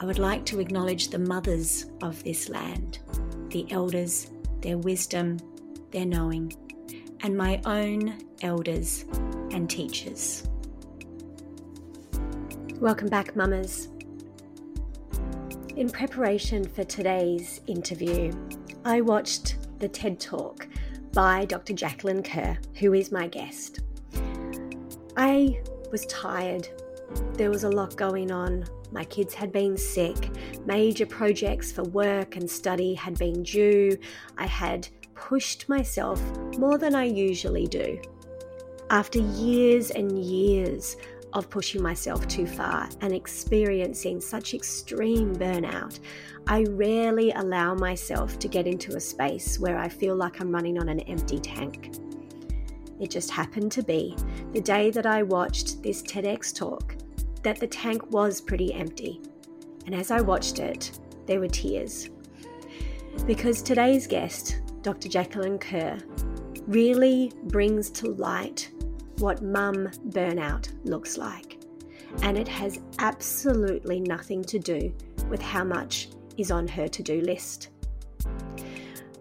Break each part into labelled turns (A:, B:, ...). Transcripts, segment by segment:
A: I would like to acknowledge the mothers of this land, the elders, their wisdom, their knowing, and my own elders and teachers. Welcome back, mamas. In preparation for today's interview, I watched the TED Talk by Dr. Jacqueline Kerr, who is my guest. I was tired. There was a lot going on. My kids had been sick. Major projects for work and study had been due. I had pushed myself more than I usually do. After years and years of pushing myself too far and experiencing such extreme burnout, I rarely allow myself to get into a space where I feel like I'm running on an empty tank. It just happened to be the day that I watched this TEDx talk that the tank was pretty empty. And as I watched it, there were tears. Because today's guest, Dr. Jacqueline Kerr, really brings to light what mum burnout looks like. And it has absolutely nothing to do with how much is on her to do list.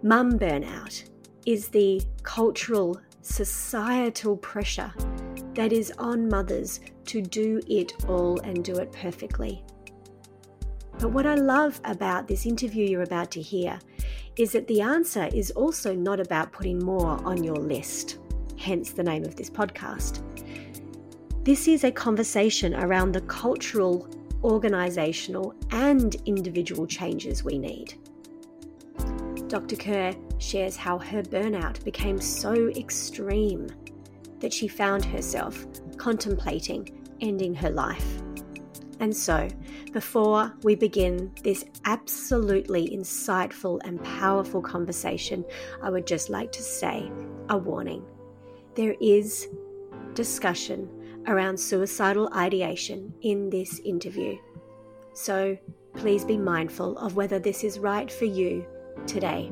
A: Mum burnout is the cultural, societal pressure that is on mothers to do it all and do it perfectly. But what I love about this interview you're about to hear is that the answer is also not about putting more on your list, hence the name of this podcast. This is a conversation around the cultural, organisational, and individual changes we need. Dr. Kerr shares how her burnout became so extreme that she found herself contemplating ending her life. And so, before we begin this absolutely insightful and powerful conversation, I would just like to say a warning. There is discussion around suicidal ideation in this interview. So, please be mindful of whether this is right for you today.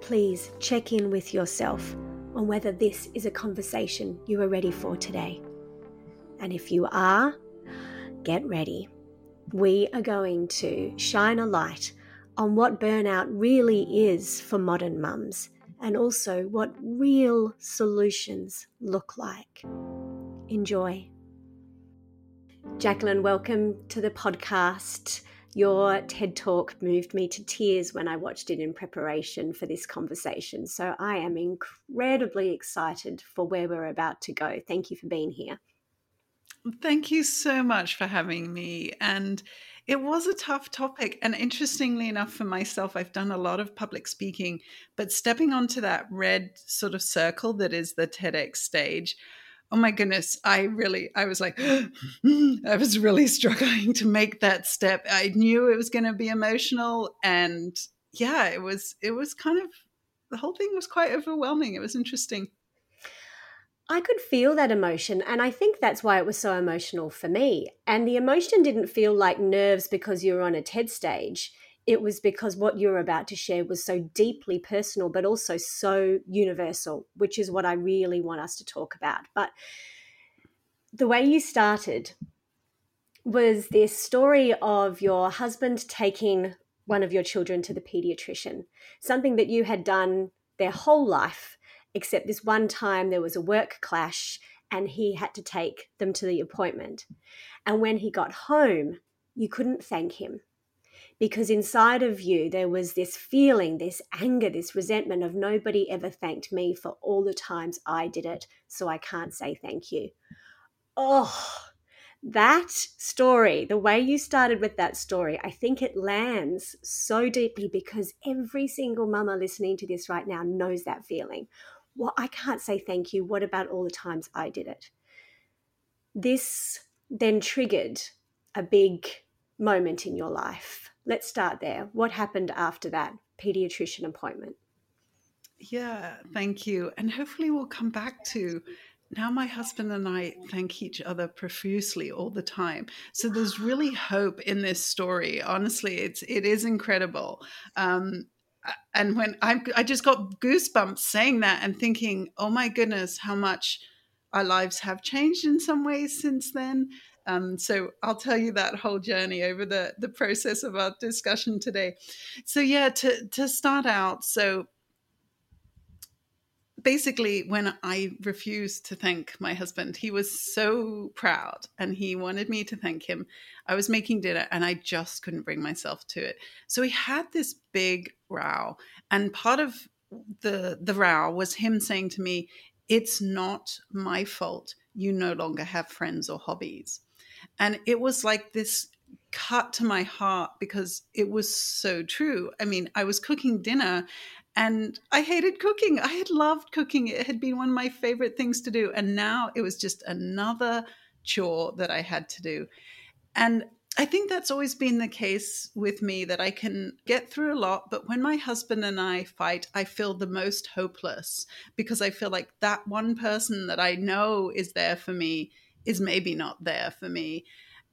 A: Please check in with yourself on whether this is a conversation you are ready for today. And if you are, get ready. We are going to shine a light on what burnout really is for modern mums and also what real solutions look like. Enjoy. Jacqueline, welcome to the podcast. Your TED Talk moved me to tears when I watched it in preparation for this conversation. So I am incredibly excited for where we're about to go. Thank you for being here.
B: Thank you so much for having me. And it was a tough topic. And interestingly enough, for myself, I've done a lot of public speaking, but stepping onto that red sort of circle that is the TEDx stage oh my goodness i really i was like i was really struggling to make that step i knew it was going to be emotional and yeah it was it was kind of the whole thing was quite overwhelming it was interesting
A: I could feel that emotion. And I think that's why it was so emotional for me. And the emotion didn't feel like nerves because you were on a TED stage it was because what you were about to share was so deeply personal, but also so universal, which is what I really want us to talk about. But the way you started was this story of your husband taking one of your children to the pediatrician, something that you had done their whole life, except this one time there was a work clash and he had to take them to the appointment. And when he got home, you couldn't thank him because inside of you there was this feeling, this anger, this resentment of nobody ever thanked me for all the times I did it, so I can't say thank you. Oh, that story, the way you started with that story, I think it lands so deeply because every single mama listening to this right now knows that feeling. Well, I can't say thank you. What about all the times I did it? This then triggered a big moment in your life let's start there. What happened after that pediatrician appointment?
B: Yeah, thank you. And hopefully we'll come back to now my husband and I thank each other profusely all the time. So there's really hope in this story. Honestly, it's it is incredible. Um, and when I I just got goosebumps saying that and thinking, oh my goodness, how much our lives have changed in some ways since then. Um, so I'll tell you that whole journey over the the process of our discussion today. So yeah, to to start out, so basically when I refused to thank my husband, he was so proud and he wanted me to thank him. I was making dinner and I just couldn't bring myself to it. So we had this big row and part of the the row was him saying to me, "It's not my fault you no longer have friends or hobbies." And it was like this cut to my heart because it was so true. I mean, I was cooking dinner and I hated cooking. I had loved cooking. It had been one of my favorite things to do. And now it was just another chore that I had to do. And I think that's always been the case with me that I can get through a lot, but when my husband and I fight, I feel the most hopeless because I feel like that one person that I know is there for me is maybe not there for me.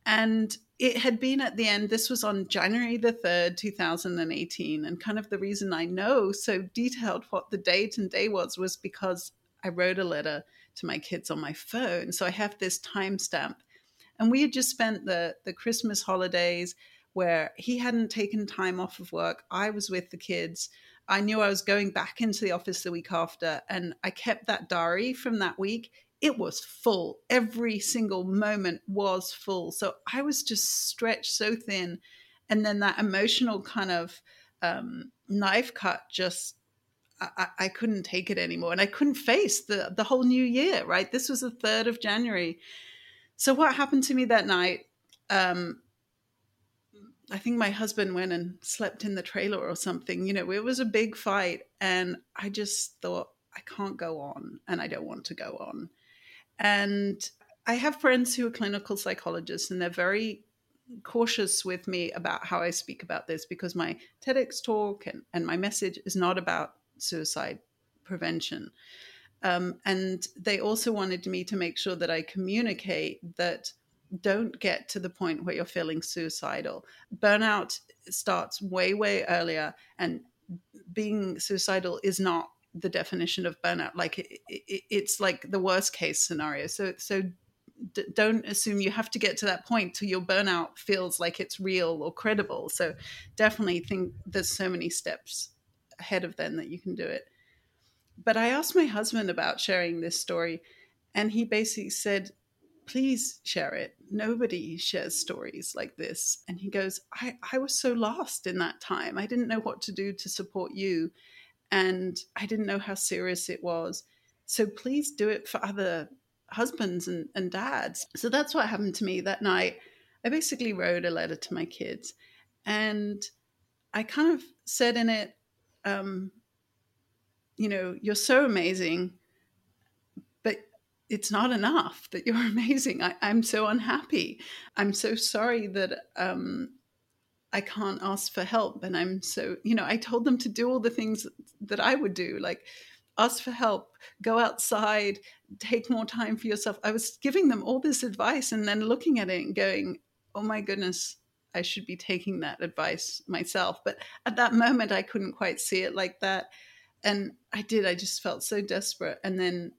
B: And it had been at the end, this was on January the 3rd, 2018. And kind of the reason I know so detailed what the date and day was was because I wrote a letter to my kids on my phone. So I have this timestamp. And we had just spent the, the Christmas holidays where he hadn't taken time off of work. I was with the kids. I knew I was going back into the office the week after, and I kept that diary from that week it was full. Every single moment was full. So I was just stretched so thin. And then that emotional kind of um, knife cut just, I, I, couldn't take it anymore. And I couldn't face the, the whole new year, right? This was the 3rd of January. So what happened to me that night? Um, I think my husband went and slept in the trailer or something. You know, it was a big fight. And I just thought, I can't go on and I don't want to go on. And I have friends who are clinical psychologists, and they're very cautious with me about how I speak about this because my TEDx talk and, and my message is not about suicide prevention. Um, and they also wanted me to make sure that I communicate that don't get to the point where you're feeling suicidal. Burnout starts way, way earlier, and being suicidal is not the definition of burnout. Like it, it, it's like the worst case scenario. So so d- don't assume you have to get to that point till your burnout feels like it's real or credible. So definitely think there's so many steps ahead of then that you can do it. But I asked my husband about sharing this story, and he basically said, please share it. Nobody shares stories like this. And he goes, I, I was so lost in that time. I didn't know what to do to support you and I didn't know how serious it was. So please do it for other husbands and, and dads. So that's what happened to me that night. I basically wrote a letter to my kids and I kind of said in it, um, you know, you're so amazing, but it's not enough that you're amazing. I, am so unhappy. I'm so sorry that um, I can't ask for help. And I'm so, you know, I told them to do all the things that I would do, like ask for help, go outside, take more time for yourself. I was giving them all this advice and then looking at it and going, oh my goodness, I should be taking that advice myself. But at that moment, I couldn't quite see it like that. And I did, I just felt so desperate. And then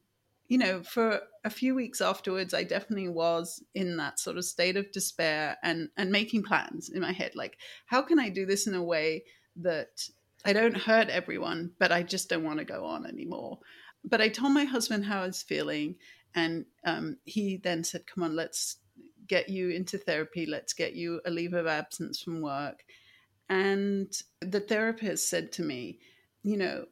B: you know, for a few weeks afterwards, I definitely was in that sort of state of despair and and making plans in my head, like how can I do this in a way that I don't hurt everyone, but I just don't want to go on anymore. But I told my husband how I was feeling, And um, he then said, Come on, let's get you into therapy. Let's get you a leave of absence from work. And the therapist said to me, You know,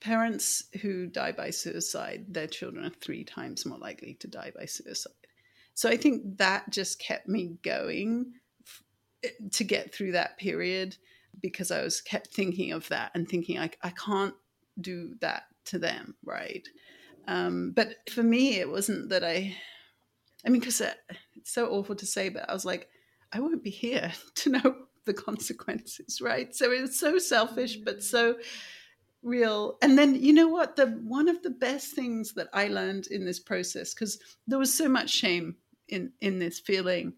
B: parents who die by suicide, their children are three times more likely to die by suicide. So I think that just kept me going eh, to get through that period because I was kept thinking of that and thinking I, I can't do that to them, right? Um, but for me, it wasn't that I, I mean, because it's so awful to say, but I was like, I won't be here to know the consequences, right? So it's so selfish, but so real. And then you know what? The one of the best things that I learned in this process, because there was so much shame in in this feeling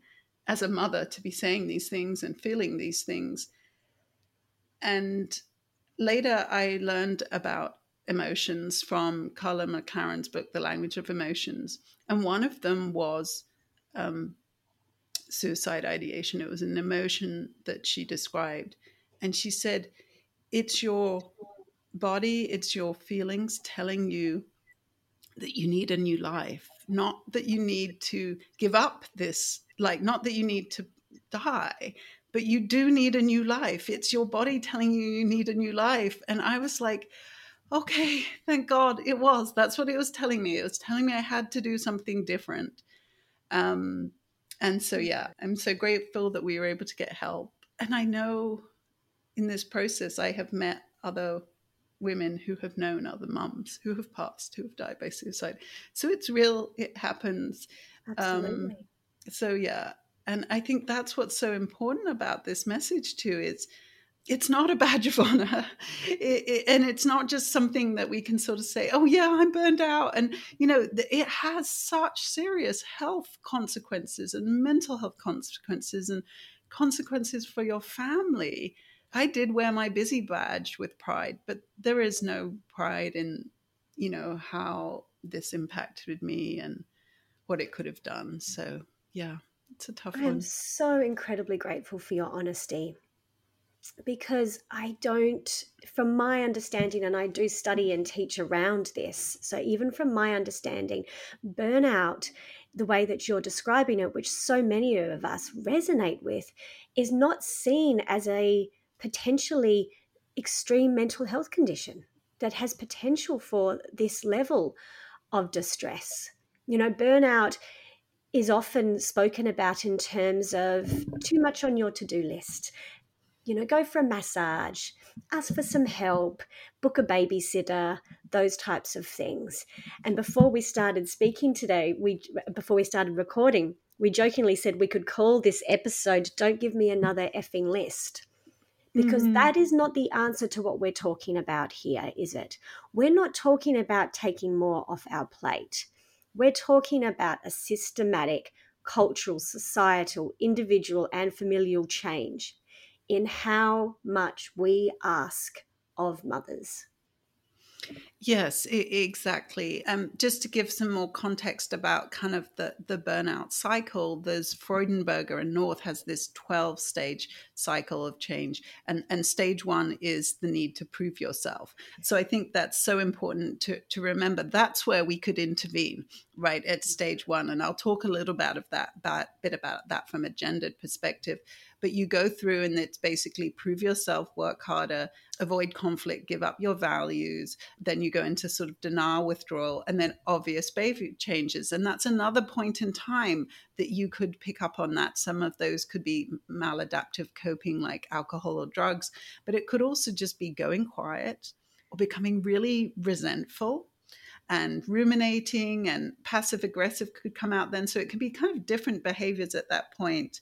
B: as a mother to be saying these things and feeling these things. And later I learned about emotions from Karla McLaren's book, The Language of Emotions. And one of them was um, suicide ideation. It was an emotion that she described. And she said, It's your body, it's your feelings telling you that you need a new life, not that you need to give up this, like, not that you need to die, but you do need a new life. It's your body telling you you need a new life. And I was like, okay, thank God it was. That's what it was telling me. It was telling me I had to do something different. Um, and so, yeah, I'm so grateful that we were able to get help. And I know in this process, I have met other women who have known other mums who have passed, who have died by suicide. So it's real, it happens.
A: Absolutely. Um,
B: so, yeah. And I think that's what's so important about this message, too, is it's not a badge of honor it, it, and it's not just something that we can sort of say oh yeah i'm burned out and you know it has such serious health consequences and mental health consequences and consequences for your family i did wear my busy badge with pride but there is no pride in you know how this impacted me and what it could have done so yeah it's a tough
A: I
B: one
A: i'm so incredibly grateful for your honesty because I don't, from my understanding, and I do study and teach around this. So, even from my understanding, burnout, the way that you're describing it, which so many of us resonate with, is not seen as a potentially extreme mental health condition that has potential for this level of distress. You know, burnout is often spoken about in terms of too much on your to do list you know, go for a massage, ask for some help, book a babysitter, those types of things. And before we started speaking today, we before we started recording, we jokingly said we could call this episode Don't Give Me Another Effing List. Because mm-hmm. that is not the answer to what we're talking about here, is it? We're not talking about taking more off our plate. We're talking about a systematic, cultural, societal, individual, and familial change in how much we ask of mothers.
B: Yes, exactly. Um, just to give some more context about kind of the, the burnout cycle, there's Freudenberger and North has this 12 stage cycle of change. And, and stage one is the need to prove yourself. So I think that's so important to, to remember. That's where we could intervene, right, at stage one. And I'll talk a little bit of that, about, bit about that from a gendered perspective but you go through and it's basically prove yourself, work harder, avoid conflict, give up your values. Then you go into sort of denial, withdrawal, and then obvious behavior changes. And that's another point in time that you could pick up on that. Some of those could be maladaptive coping, like alcohol or drugs, but it could also just be going quiet or becoming really resentful and ruminating and passive aggressive could come out then. So it can be kind of different behaviors at that point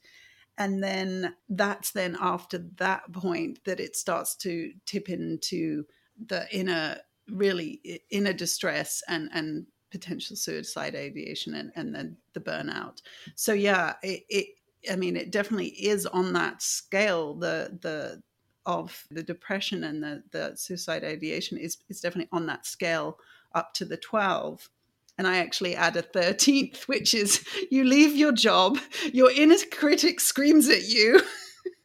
B: and then that's then after that point that it starts to tip into the inner really inner distress and and potential suicide ideation and, and then the burnout. So yeah it, it i mean it definitely is on that scale the the of the depression and the the suicide ideation is is definitely on that scale up to the 12 and I actually add a 13th, which is you leave your job, your inner critic screams at you.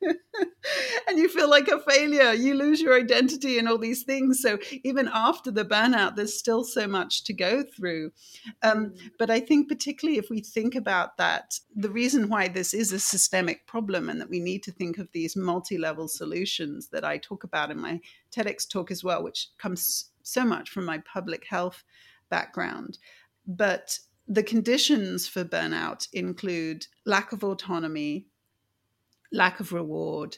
B: and you feel like a failure. You lose your identity and all these things. So even after the burnout, there's still so much to go through. Um, but I think, particularly if we think about that, the reason why this is a systemic problem and that we need to think of these multi level solutions that I talk about in my TEDx talk as well, which comes so much from my public health background. But the conditions for burnout include lack of autonomy, lack of reward,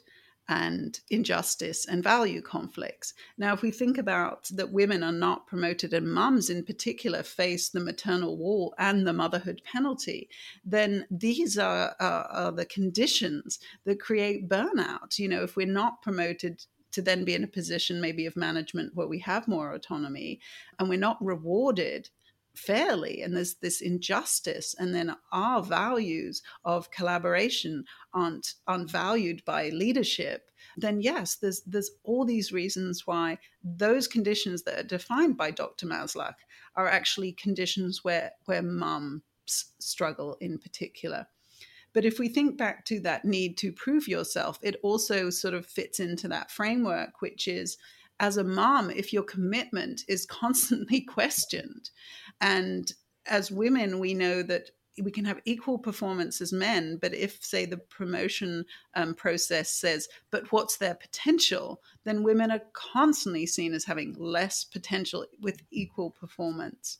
B: and injustice and value conflicts. Now, if we think about that women are not promoted and mums in particular face the maternal wall and the motherhood penalty, then these are, are, are the conditions that create burnout. You know, if we're not promoted to then be in a position maybe of management where we have more autonomy and we're not rewarded fairly and there's this injustice and then our values of collaboration aren't aren't valued by leadership then yes there's there's all these reasons why those conditions that are defined by Dr. Maslach are actually conditions where where mums struggle in particular but if we think back to that need to prove yourself it also sort of fits into that framework which is as a mom if your commitment is constantly questioned and as women, we know that we can have equal performance as men, but if, say, the promotion um, process says, but what's their potential, then women are constantly seen as having less potential with equal performance.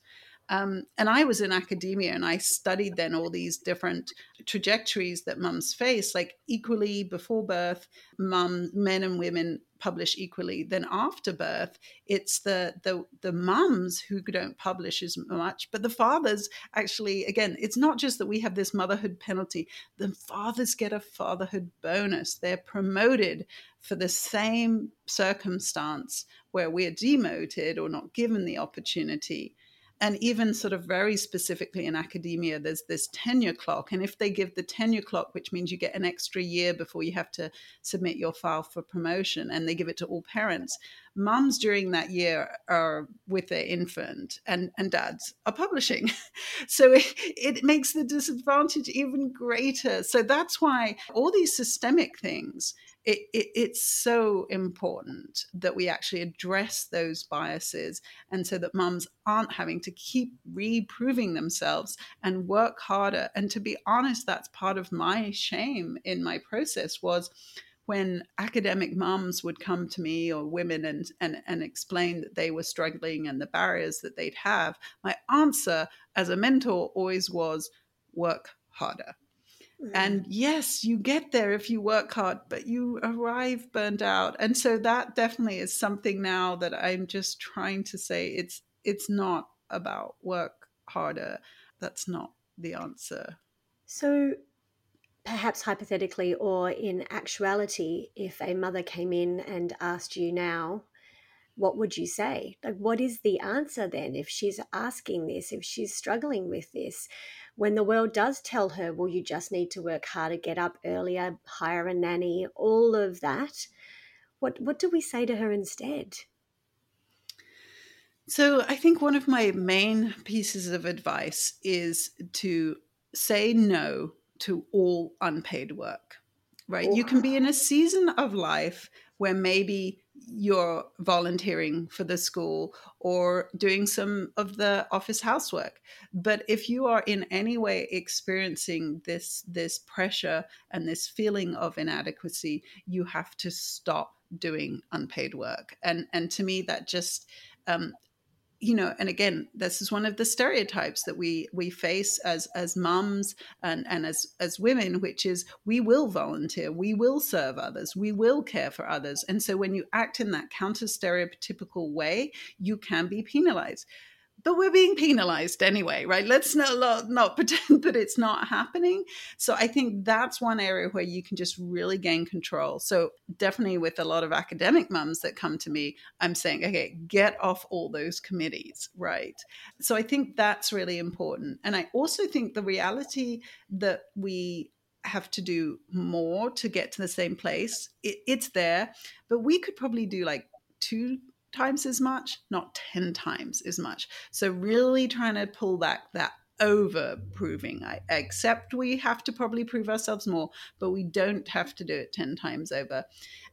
B: Um, and I was in academia and I studied then all these different trajectories that mums face, like equally before birth, mum, men and women publish equally. Then after birth, it's the the the mums who don't publish as much, but the fathers actually, again, it's not just that we have this motherhood penalty. The fathers get a fatherhood bonus. They're promoted for the same circumstance where we're demoted or not given the opportunity and even sort of very specifically in academia there's this tenure clock and if they give the tenure clock which means you get an extra year before you have to submit your file for promotion and they give it to all parents mums during that year are with their infant and, and dads are publishing. so it, it makes the disadvantage even greater. So that's why all these systemic things, it, it, it's so important that we actually address those biases and so that mums aren't having to keep reproving themselves and work harder. And to be honest, that's part of my shame in my process was when academic mums would come to me or women and, and, and explain that they were struggling and the barriers that they'd have, my answer as a mentor always was work harder. And yes, you get there if you work hard, but you arrive burned out. And so that definitely is something now that I'm just trying to say it's it's not about work harder. That's not the answer.
A: So perhaps hypothetically or in actuality, if a mother came in and asked you now, what would you say? Like, what is the answer then if she's asking this, if she's struggling with this? When the world does tell her, well, you just need to work harder, get up earlier, hire a nanny, all of that, what, what do we say to her instead?
B: So, I think one of my main pieces of advice is to say no to all unpaid work, right? Wow. You can be in a season of life where maybe you're volunteering for the school or doing some of the office housework. But if you are in any way experiencing this this pressure and this feeling of inadequacy you have to stop doing unpaid work. And and to me that just um, you know and again this is one of the stereotypes that we we face as as mums and and as as women which is we will volunteer we will serve others we will care for others. And so when you act in that counter stereotypical way you can be penalized but we're being penalized anyway, right? Let's not, not pretend that it's not happening. So I think that's one area where you can just really gain control. So definitely with a lot of academic mums that come to me, I'm saying, okay, get off all those committees, right? So I think that's really important. And I also think the reality that we have to do more to get to the same place, it, it's there, but we could probably do like two times as much, not 10 times as much. So really trying to pull back that over proving. I accept we have to probably prove ourselves more, but we don't have to do it 10 times over.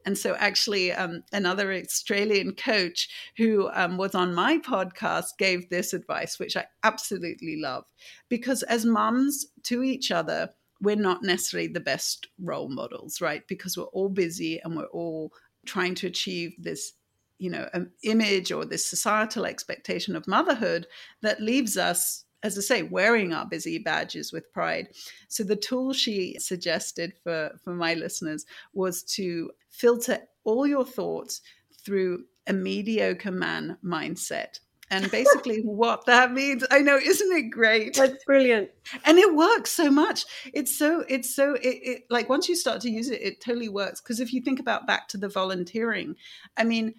B: And so, actually, um, another Australian coach who um, was on my podcast gave this advice, which I absolutely love. Because as mums to each other, we're not necessarily the best role models, right? Because we're all busy and we're all trying to achieve this you know an image or this societal expectation of motherhood that leaves us as I say, wearing our busy badges with pride. So the tool she suggested for, for my listeners was to filter all your thoughts through a mediocre man mindset. And basically, what that means, I know, isn't it great?
A: That's brilliant.
B: And it works so much. It's so, it's so, it, it like once you start to use it, it totally works. Because if you think about back to the volunteering, I mean,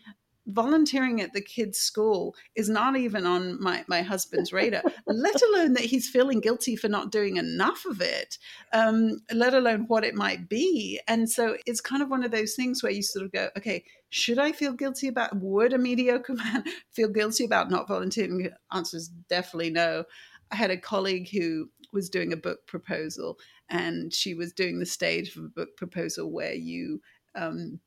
B: volunteering at the kids' school is not even on my, my husband's radar, let alone that he's feeling guilty for not doing enough of it, um, let alone what it might be. And so it's kind of one of those things where you sort of go, okay, should I feel guilty about, would a mediocre man feel guilty about not volunteering? The answer is definitely no. I had a colleague who was doing a book proposal and she was doing the stage of a book proposal where you um,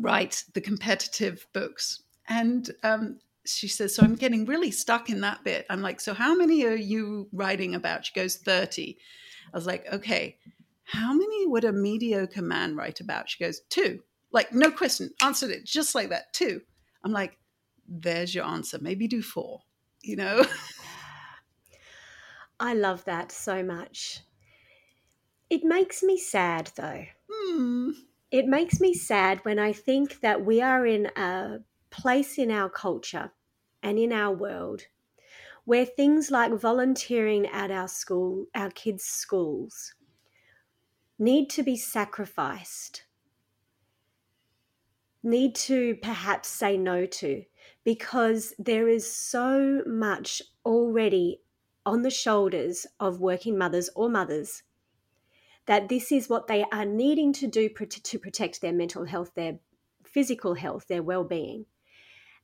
B: write the competitive books. And um, she says, So I'm getting really stuck in that bit. I'm like, So how many are you writing about? She goes, 30. I was like, Okay, how many would a mediocre man write about? She goes, Two. Like, no question, answered it just like that, two. I'm like, There's your answer. Maybe do four, you know?
A: I love that so much. It makes me sad though.
B: Hmm
A: it makes me sad when I think that we are in a place in our culture and in our world where things like volunteering at our school, our kids' schools, need to be sacrificed, need to perhaps say no to, because there is so much already on the shoulders of working mothers or mothers that this is what they are needing to do to protect their mental health, their physical health, their well being.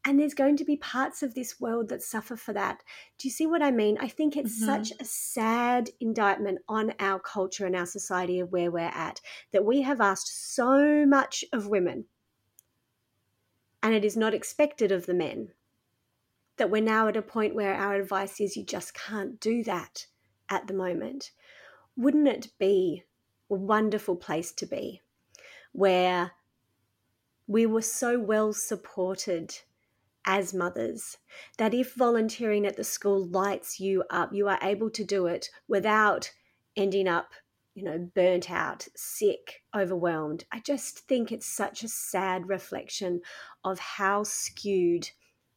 A: And there's going to be parts of this world that suffer for that. Do you see what I mean? I think it's mm-hmm. such a sad indictment on our culture and our society of where we're at that we have asked so much of women and it is not expected of the men. That we're now at a point where our advice is you just can't do that at the moment. Wouldn't it be a wonderful place to be where we were so well supported as mothers that if volunteering at the school lights you up, you are able to do it without ending up, you know, burnt out, sick, overwhelmed. I just think it's such a sad reflection of how skewed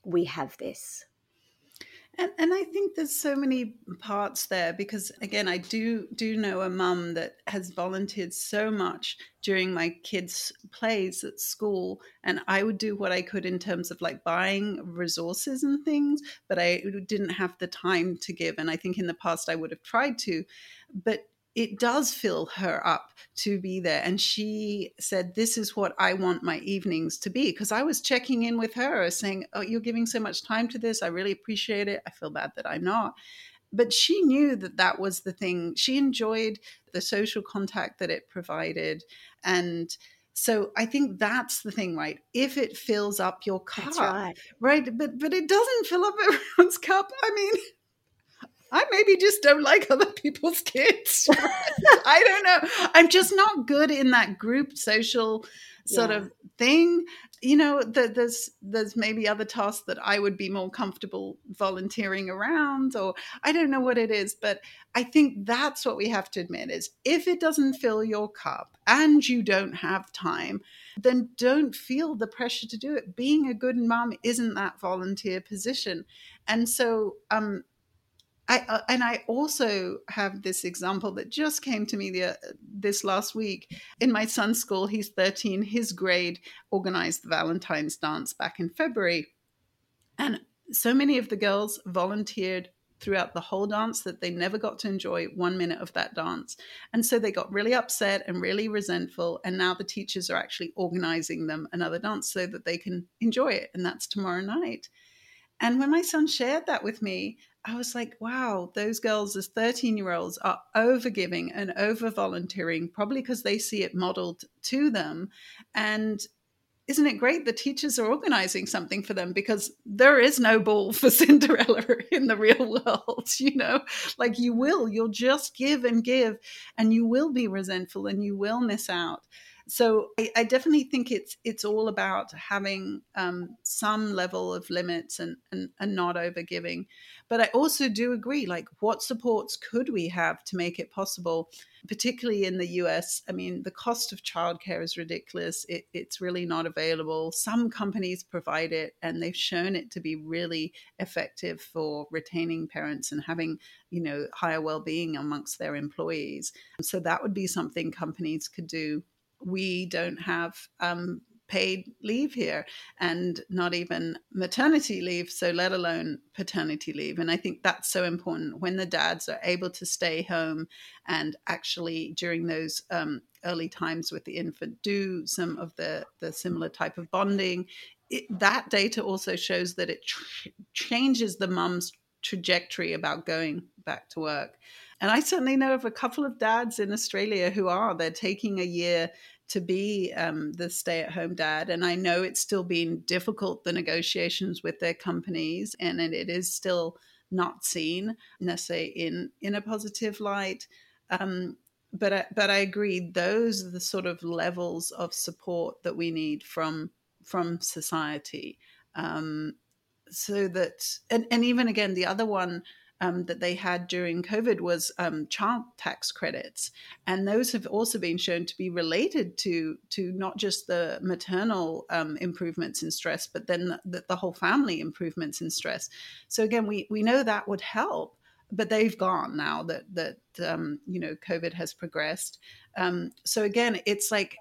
A: we have this.
B: And, and I think there's so many parts there because again, I do do know a mum that has volunteered so much during my kids' plays at school, and I would do what I could in terms of like buying resources and things, but I didn't have the time to give. And I think in the past I would have tried to, but it does fill her up to be there. And she said, This is what I want my evenings to be. Because I was checking in with her saying, Oh, you're giving so much time to this. I really appreciate it. I feel bad that I'm not. But she knew that that was the thing. She enjoyed the social contact that it provided. And so I think that's the thing, right? If it fills up your cup,
A: right.
B: right? But but it doesn't fill up everyone's cup. I mean, maybe just don't like other people's kids. I don't know. I'm just not good in that group social sort yeah. of thing. You know, the, there's there's maybe other tasks that I would be more comfortable volunteering around, or I don't know what it is, but I think that's what we have to admit is if it doesn't fill your cup and you don't have time, then don't feel the pressure to do it. Being a good mom isn't that volunteer position, and so um, I, uh, and I also have this example that just came to me the, uh, this last week. In my son's school, he's 13, his grade organized the Valentine's dance back in February. And so many of the girls volunteered throughout the whole dance that they never got to enjoy one minute of that dance. And so they got really upset and really resentful. And now the teachers are actually organizing them another dance so that they can enjoy it. And that's tomorrow night. And when my son shared that with me, I was like, wow, those girls as 13 year olds are over giving and over volunteering, probably because they see it modeled to them. And isn't it great the teachers are organizing something for them because there is no ball for Cinderella in the real world, you know? Like you will, you'll just give and give and you will be resentful and you will miss out so I, I, definitely think it's it's all about having um, some level of limits and, and and not over giving. But I also do agree. Like, what supports could we have to make it possible? Particularly in the US, I mean, the cost of childcare is ridiculous. It, it's really not available. Some companies provide it, and they've shown it to be really effective for retaining parents and having, you know, higher well-being amongst their employees. So that would be something companies could do we don't have um, paid leave here and not even maternity leave, so let alone paternity leave. And I think that's so important when the dads are able to stay home and actually during those um, early times with the infant do some of the, the similar type of bonding. It, that data also shows that it tr- changes the mum's trajectory about going back to work. And I certainly know of a couple of dads in Australia who are. They're taking a year to be um, the stay at home dad. And I know it's still been difficult, the negotiations with their companies, and it is still not seen necessarily in, in a positive light. Um, but I, but I agree; those are the sort of levels of support that we need from from society. Um, so that and, and even again the other one um, that they had during COVID was um, child tax credits, and those have also been shown to be related to to not just the maternal um, improvements in stress, but then the, the, whole family improvements in stress. So again, we we know that would help, but they've gone now that that um, you know COVID has progressed. Um, so again, it's like.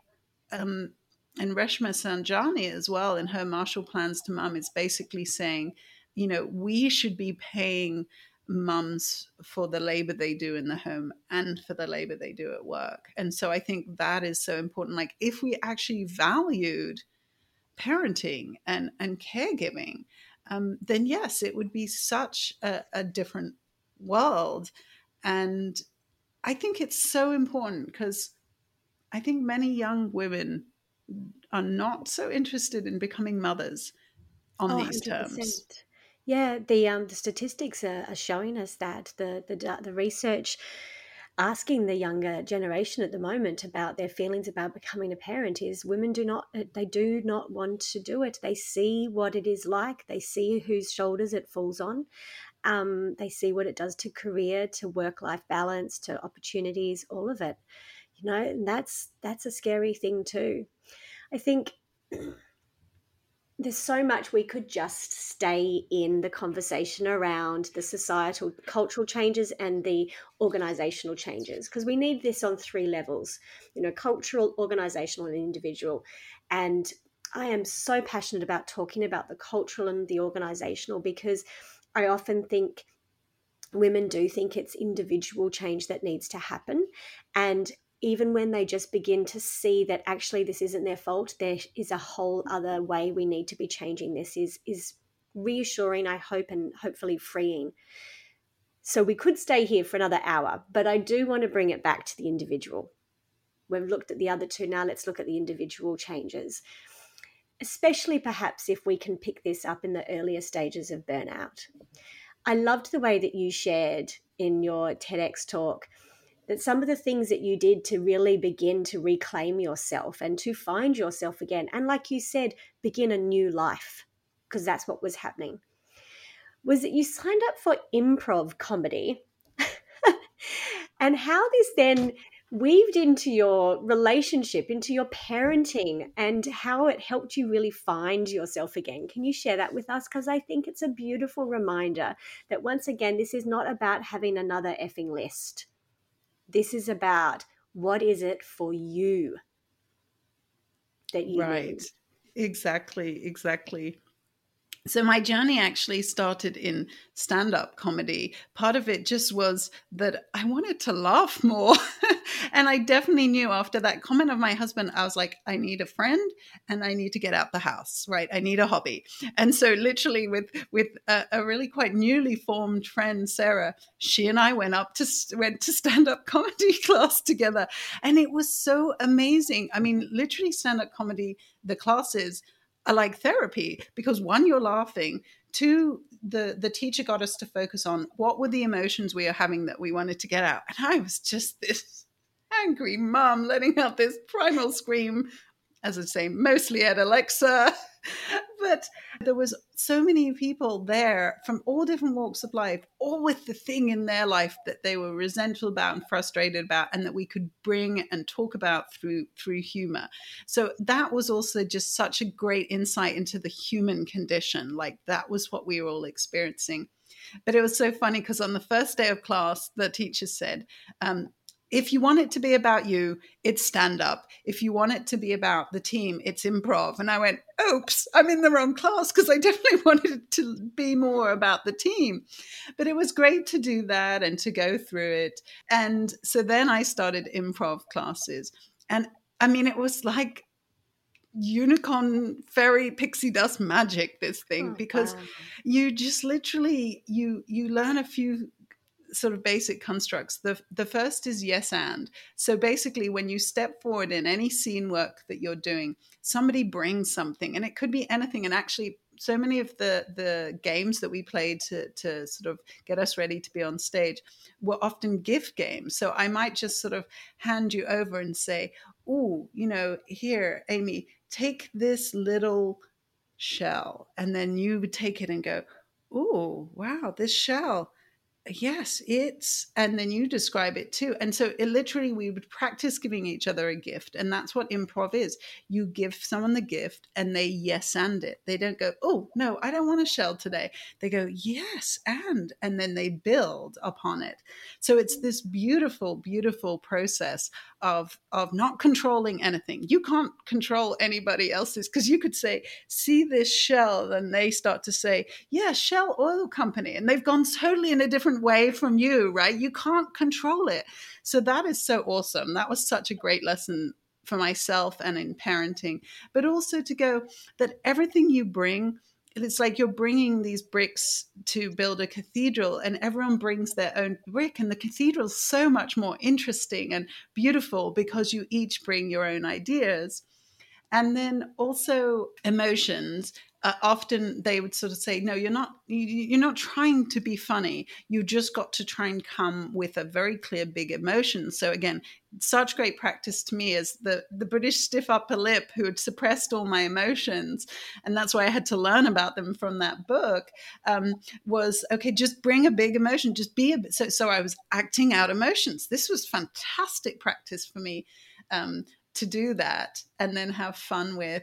B: Um, and Reshma Saujani as well in her Marshall Plans to Mum is basically saying, you know, we should be paying mums for the labor they do in the home and for the labor they do at work. And so I think that is so important. Like if we actually valued parenting and, and caregiving, um, then yes, it would be such a, a different world. And I think it's so important because I think many young women are not so interested in becoming mothers on oh, these 100%. terms.
A: Yeah, the um the statistics are, are showing us that the the the research asking the younger generation at the moment about their feelings about becoming a parent is women do not uh, they do not want to do it. They see what it is like. They see whose shoulders it falls on. Um, they see what it does to career to work life balance to opportunities all of it. You know and that's that's a scary thing too. I think there's so much we could just stay in the conversation around the societal cultural changes and the organizational changes because we need this on three levels you know cultural organizational and individual. And i am so passionate about talking about the cultural and the organizational because i often think women do think it's individual change that needs to happen. And even when they just begin to see that actually this isn't their fault there is a whole other way we need to be changing this is is reassuring i hope and hopefully freeing. So we could stay here for another hour but i do want to bring it back to the individual. We've looked at the other two now let's look at the individual changes. Especially perhaps if we can pick this up in the earlier stages of burnout. I loved the way that you shared in your tedx talk that some of the things that you did to really begin to reclaim yourself and to find yourself again, and like you said, begin a new life, because that's what was happening, was that you signed up for improv comedy and how this then weaved into your relationship, into your parenting, and how it helped you really find yourself again. Can you share that with us? Because I think it's a beautiful reminder that once again, this is not about having another effing list. This is about what is it for you that you
B: right. Need. Exactly, exactly. so my journey actually started in stand-up comedy part of it just was that i wanted to laugh more and i definitely knew after that comment of my husband i was like i need a friend and i need to get out the house right i need a hobby and so literally with with a, a really quite newly formed friend sarah she and i went up to went to stand-up comedy class together and it was so amazing i mean literally stand-up comedy the classes are like therapy because one, you're laughing. Two, the the teacher got us to focus on what were the emotions we are having that we wanted to get out. And I was just this angry mom letting out this primal scream, as I say, mostly at Alexa. but there was so many people there from all different walks of life all with the thing in their life that they were resentful about and frustrated about and that we could bring and talk about through through humor. So that was also just such a great insight into the human condition. Like that was what we were all experiencing. But it was so funny because on the first day of class the teacher said um, if you want it to be about you, it's stand up. If you want it to be about the team, it's improv. And I went, oops, I'm in the wrong class because I definitely wanted it to be more about the team. But it was great to do that and to go through it. And so then I started improv classes. And I mean, it was like unicorn fairy pixie dust magic this thing oh, because wow. you just literally you you learn a few sort of basic constructs. The the first is yes and. So basically when you step forward in any scene work that you're doing, somebody brings something and it could be anything and actually so many of the the games that we played to to sort of get us ready to be on stage were often gift games. So I might just sort of hand you over and say, "Oh, you know, here, Amy, take this little shell," and then you take it and go, "Oh, wow, this shell." Yes it's and then you describe it too and so it literally we would practice giving each other a gift and that's what improv is. You give someone the gift and they yes and it. They don't go oh no i don't want a shell today. They go yes and and then they build upon it. So it's this beautiful beautiful process of of not controlling anything. You can't control anybody else's because you could say see this shell and they start to say yeah shell oil company and they've gone totally in a different way from you right? You can't control it. So that is so awesome. That was such a great lesson for myself and in parenting. But also to go that everything you bring it's like you're bringing these bricks to build a cathedral and everyone brings their own brick and the cathedral's so much more interesting and beautiful because you each bring your own ideas. And then also emotions uh, often they would sort of say no you're not you're not trying to be funny. You just got to try and come with a very clear big emotion. So again such great practice to me is the the british stiff upper lip who had suppressed all my emotions and that's why i had to learn about them from that book um, was okay just bring a big emotion. Just be a so so i was acting out emotions. This was fantastic practice for me um, to do that and then have fun with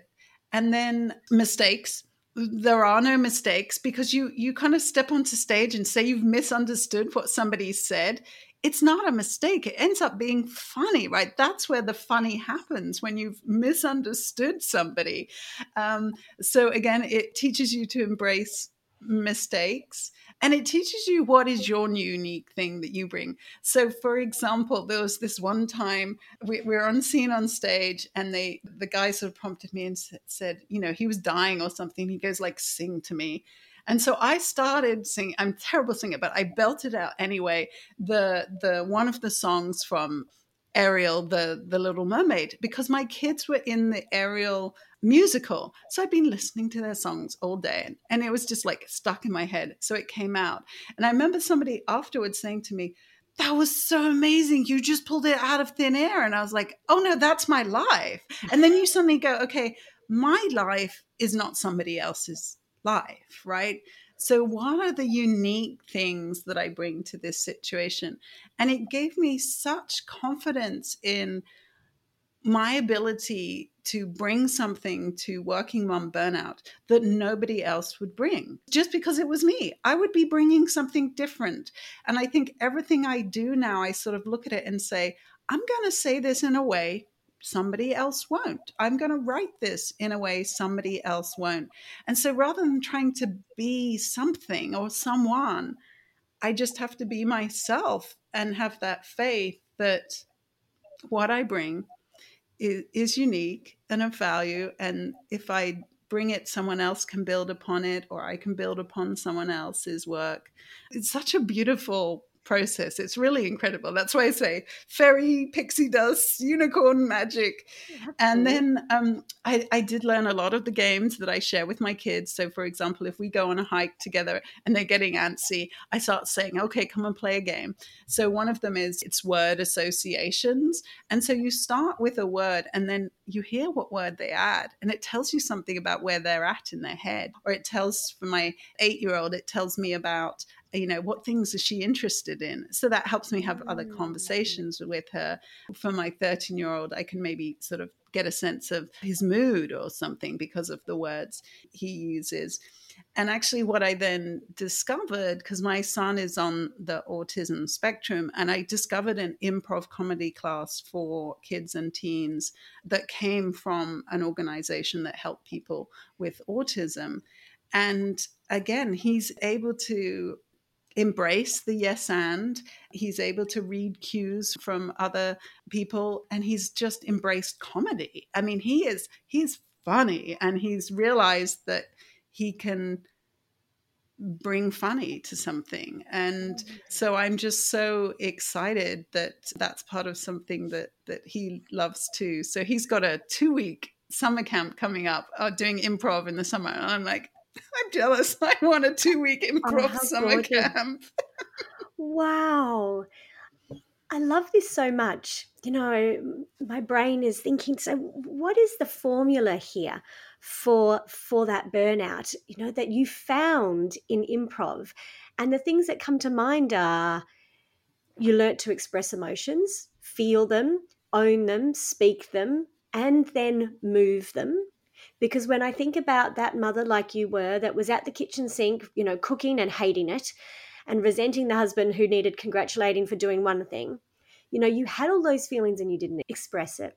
B: and then mistakes. There are no mistakes because you you kind of step onto stage and say you've misunderstood what somebody said. It's not a mistake. It ends up being funny right? That's where the funny happens when you've misunderstood somebody. Um, so again it teaches you to embrace mistakes and it teaches you what is your unique thing that you bring. So, for example, there was this one time we, we were on scene on stage, and they the guy sort of prompted me and said, you know, he was dying or something. He goes like, "Sing to me." And so I started singing. I'm terrible singer, but I belted out anyway. The the one of the songs from Ariel, the the Little Mermaid, because my kids were in the Ariel musical. So I'd been listening to their songs all day and it was just like stuck in my head. So it came out. And I remember somebody afterwards saying to me, that was so amazing. You just pulled it out of thin air. And I was like, oh no, that's my life. And then you suddenly go, okay, my life is not somebody else's life, right? So, what are the unique things that I bring to this situation? And it gave me such confidence in my ability to bring something to working mom burnout that nobody else would bring just because it was me. I would be bringing something different. And I think everything I do now, I sort of look at it and say, I'm going to say this in a way somebody else won't. I'm going to write this in a way somebody else won't. And so rather than trying to be something or someone, I just have to be myself and have that faith that what I bring is, is unique and of value. And if I bring it, someone else can build upon it, or I can build upon someone else's work. It's such a beautiful process. It's really incredible. That's why I say fairy, pixie dust, unicorn magic. Absolutely. And then um, I, I, did learn a lot of the games that I share with my kids. So, for example, if we go on a hike together and they're getting antsy, I start saying, okay, come and play a game. So, one of them is it's word associations. And so you start with a word and then you hear what word they add, and it tells you something about where they're at in their head. Or it tells, for my eight year old, it tells me about you know what things is she interested in? So that helps me have other mm. conversations with her. For my 13 year old i can maybe sort of get a sense of his mood or something because of the words he uses. And actually what i then discovered because my son is on the autism spectrum and i discovered an improv comedy class for kids and teens that came from an organization that helped people with autism. And again he's able to embrace the yes and. He's able to read cues from other people and he's just embraced comedy. I mean, he is he's funny and he's realized that he can bring funny to something and so i'm just so excited that that's part of something that that he loves too so he's got a two week summer camp coming up uh, doing improv in the summer and i'm like I'm jealous. I want a two week improv oh, summer gorgeous. camp.
A: wow. I love this so much. You know, my brain is thinking, so what is the formula here for for that burnout, you know, that you found in improv? And the things that come to mind are you learnt to express emotions, feel them, own them, speak them, and then move them because when I think about that mother like you were that was at the kitchen sink, you know, cooking and hating it and resenting the husband who needed congratulating for doing one thing, you know, you had all those feelings and you didn't express it.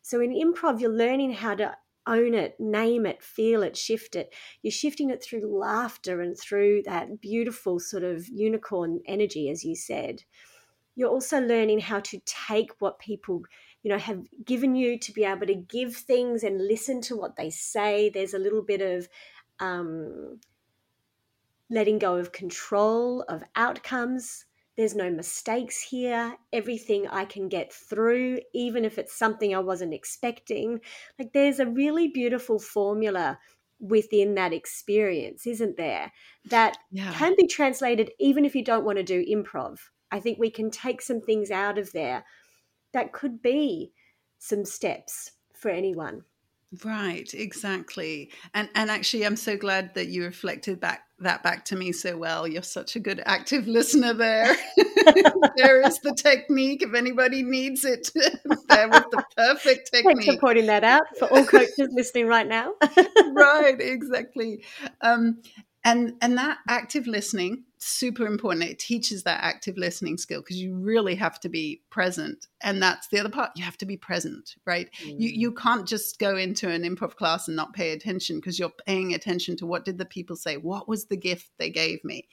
A: So in improv, you're learning how to own it, name it, feel it, shift it. You're shifting it through laughter and through that beautiful sort of unicorn energy, as you said. You're also learning how to take what people you know have given you to be able to give things and listen to what they say. There's a little bit of um, letting go of control of outcomes. There's no mistakes here. Everything i can get through even if it's something i wasn't expecting. Like there's a really beautiful formula within that experience isn't there? That yeah. can be translated even if you don't want to do improv. I think we can take some things out of there that could be some steps for anyone.
B: Right, exactly. And and actually I'm so glad that you reflected back that back to me so well. You're such a good active listener there. there is the technique if anybody needs it. there with the perfect technique.
A: Thanks for pointing that out for all coaches listening right now.
B: right, exactly. Um, and and that active listening super important. It teaches that active listening skill because you really have to be present. And that's the other part you have to be present right? Mm. you you can't just go into an improv class and not pay attention because you're paying attention to what did the people say? What was the gift they gave me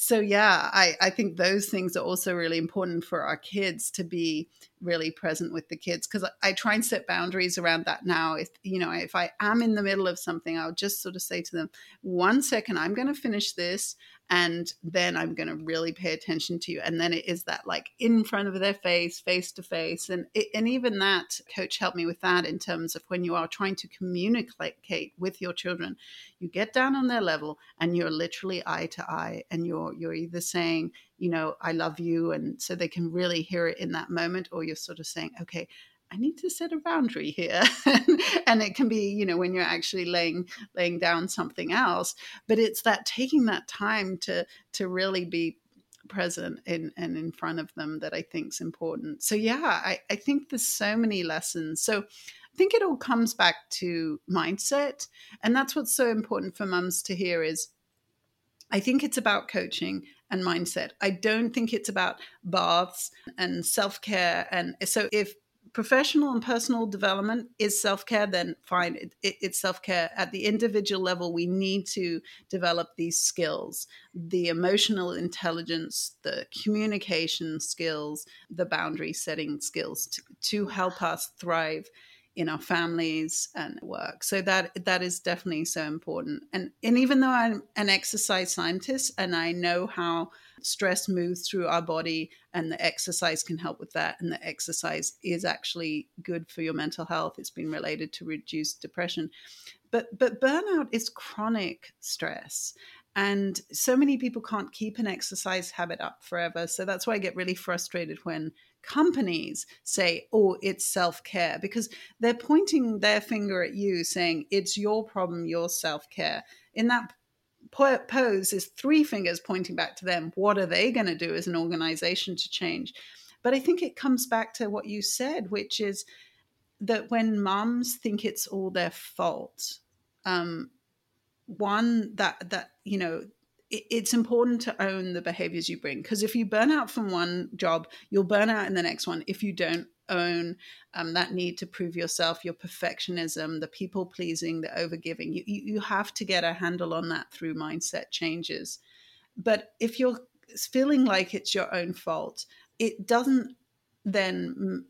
B: so yeah I, I think those things are also really important for our kids to be really present with the kids because I, I, try and set boundaries around that now. If you know if i am in the middle of something i'll just sort of say to them one second i'm going to finish this and then i'm going to really pay attention to you. And then it is that like in front of their face face to face and it, and even that coach helped me with that in terms of when you are trying to communicate with your children you get down on their level and you're literally eye to eye and you're you're either saying you know i love you and so they can really hear it in that moment or you're sort of saying okay I need to set a boundary here. and it can be, you know, when you're actually laying laying down something else. But it's that taking that time to to really be present in and in front of them that I think is important. So yeah, I, I think there's so many lessons. So I think it all comes back to mindset. And that's what's so important for mums to hear is I think it's about coaching and mindset. I don't think it's about baths and self care. And so if professional and personal development is self care, then fine, it, it, it's self care. At the individual level, we need to develop these skills the emotional intelligence, the communication skills, the boundary setting skills to, to help us thrive in our families and work. So that that is definitely so important. And and even though I'm an exercise scientist and I know how stress moves through our body and the exercise can help with that and the exercise is actually good for your mental health. It's been related to reduced depression. But but burnout is chronic stress and so many people can't keep an exercise habit up forever. So that's why I get really frustrated when companies say, oh, it's self care, because they're pointing their finger at you saying, it's your problem, your self care. In that pose is three fingers pointing back to them. What are they going to do as an organization to change? But I think it comes back to what you said, which is that when moms think it's all their fault, um, one that that you know it, it's important to own the behaviors you bring because if you burn out from one job you'll burn out in the next one if you don't own um, that need to prove yourself your perfectionism the people pleasing the overgiving. You, you you have to get a handle on that through mindset changes. But if you're feeling like it's your own fault it doesn't then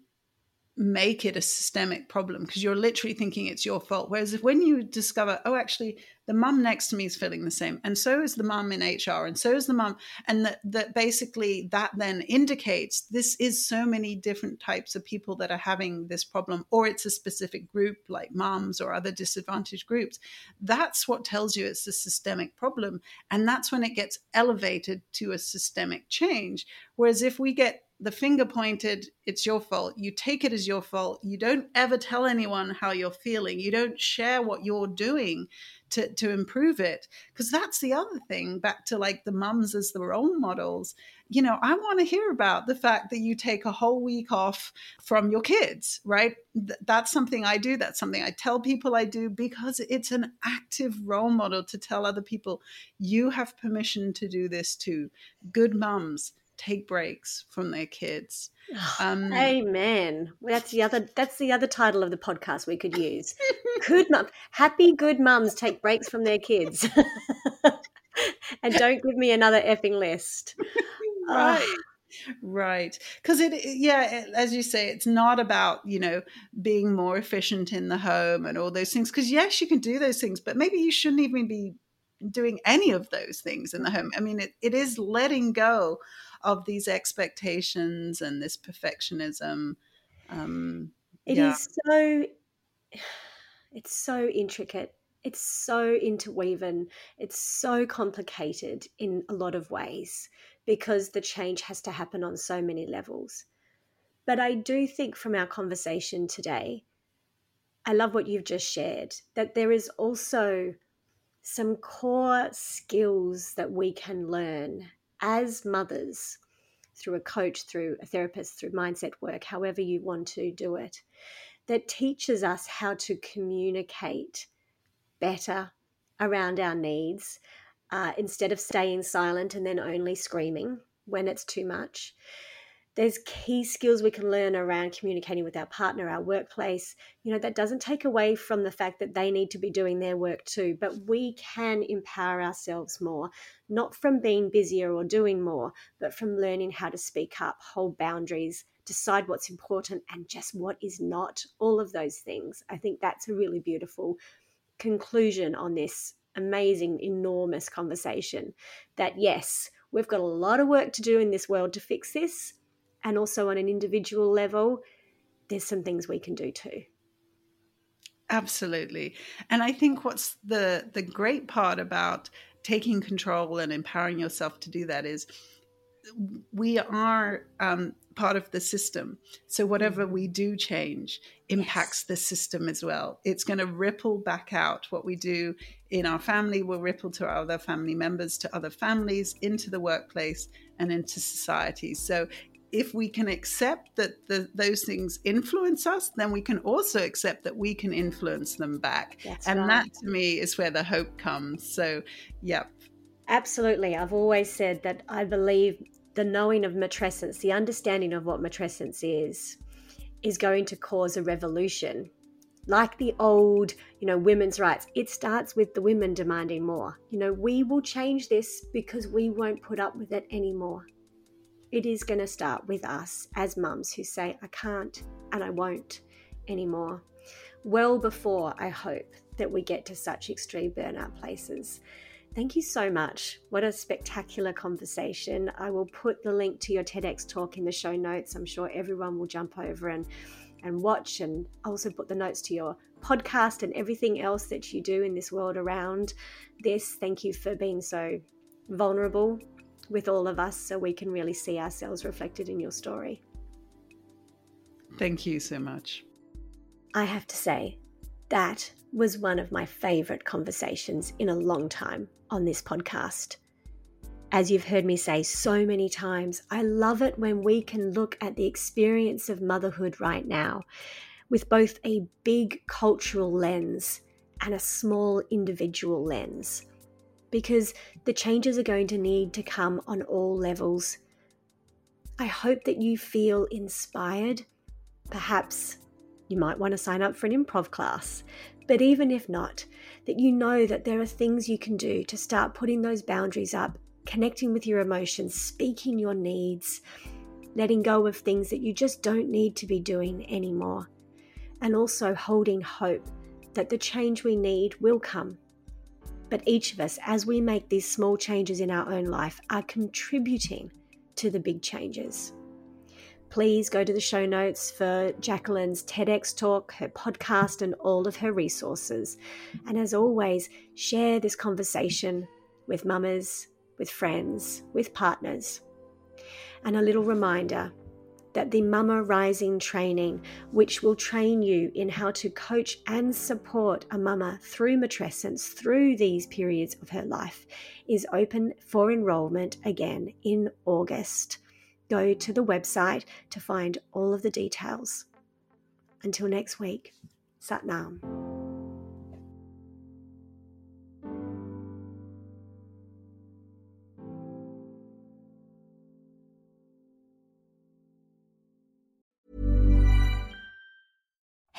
B: make it a systemic problem because you're literally thinking it's your fault. Whereas if when you discover, oh, actually, the mum next to me is feeling the same, and so is the mum in HR, and so is the mum, and that, that basically that then indicates this is so many different types of people that are having this problem, or it's a specific group like mums or other disadvantaged groups. That's what tells you it's a systemic problem. And that's when it gets elevated to a systemic change. Whereas if we get the finger pointed, it's your fault. You take it as your fault. You don't ever tell anyone how you're feeling. You don't share what you're doing to, to improve it. Because that's the other thing, back to like the mums as the role models. You know, I want to hear about the fact that you take a whole week off from your kids, right? Th- that's something I do. That's something I tell people I do because it's an active role model to tell other people, you have permission to do this too. Good mums take breaks from their kids.
A: Um, Amen. That's the other. That's the other title of the podcast we could use. good mum, happy good mums take breaks from their kids, and don't give me another effing list.
B: right. Oh. Right. Because it, yeah, as you say, it's not about, you know, being more efficient in the home and all those things. Because, yes, you can do those things, but maybe you shouldn't even be doing any of those things in the home. I mean, it, it is letting go of these expectations and this perfectionism. Um,
A: it yeah. is so, it's so intricate. It's so interwoven. It's so complicated in a lot of ways because the change has to happen on so many levels. But I do think from our conversation today, I love what you've just shared, that there is also some core skills that we can learn as mothers through a coach, through a therapist, through mindset work, however you want to do it, that teaches us how to communicate better around our needs uh, instead of staying silent and then only screaming when it's too much there's key skills we can learn around communicating with our partner, our workplace. You know, that doesn't take away from the fact that they need to be doing their work too, but we can empower ourselves more, not from being busier or doing more, but from learning how to speak up, hold boundaries, decide what's important and just what is not. All of those things. I think that's a really beautiful conclusion on this amazing, enormous conversation that yes, we've got a lot of work to do in this world to fix this and also on an individual level, there's some things we can do too.
B: Absolutely. And I think what's the the great part about taking control and empowering yourself to do that is we are um, part of the system. So whatever we do change impacts yes. the system as well. It's going to ripple back out. What we do in our family will ripple to our other family members, to other families, into the workplace, and into society. So if we can accept that the, those things influence us, then we can also accept that we can influence them back. That's and right. that to me is where the hope comes. So, yep.
A: Absolutely. I've always said that I believe the knowing of matrescence, the understanding of what matrescence is, is going to cause a revolution. Like the old, you know, women's rights, it starts with the women demanding more. You know, we will change this because we won't put up with it anymore. It is going to start with us as mums who say, I can't and I won't anymore. Well before, I hope, that we get to such extreme burnout places. Thank you so much. What a spectacular conversation. I will put the link to your TEDx talk in the show notes. I'm sure everyone will jump over and, and watch, and also put the notes to your podcast and everything else that you do in this world around this. Thank you for being so vulnerable with all of us so we can really see ourselves reflected in your story.
B: Thank you so much.
A: I have to say, that was one of my favorite conversations in a long time on this podcast. As you've heard me say so many times, I love it when we can look at the experience of motherhood right now with both a big cultural lens and a small individual lens. Because the changes are going to need to come on all levels. I hope that you feel inspired, perhaps you might want to sign up for an improv class. But even if not, that you know that there are things you can do to start putting those boundaries up, connecting with your emotions, speaking your needs, letting go of things that you just don't need to be doing anymore, and also holding hope that the change we need will come. But each of us, as we make these small changes in our own life, are contributing to the big changes please go to the show notes for Jacqueline's TEDx talk, her podcast, and all of her resources. And as always, share this conversation with mamas, with friends, with partners. And a little reminder that the Mama Rising training, which will train you in how to coach and support a mama through matrescence through these periods of her life, is open for enrollment again in August go to the website to find all of the details. Until next week, Satnam.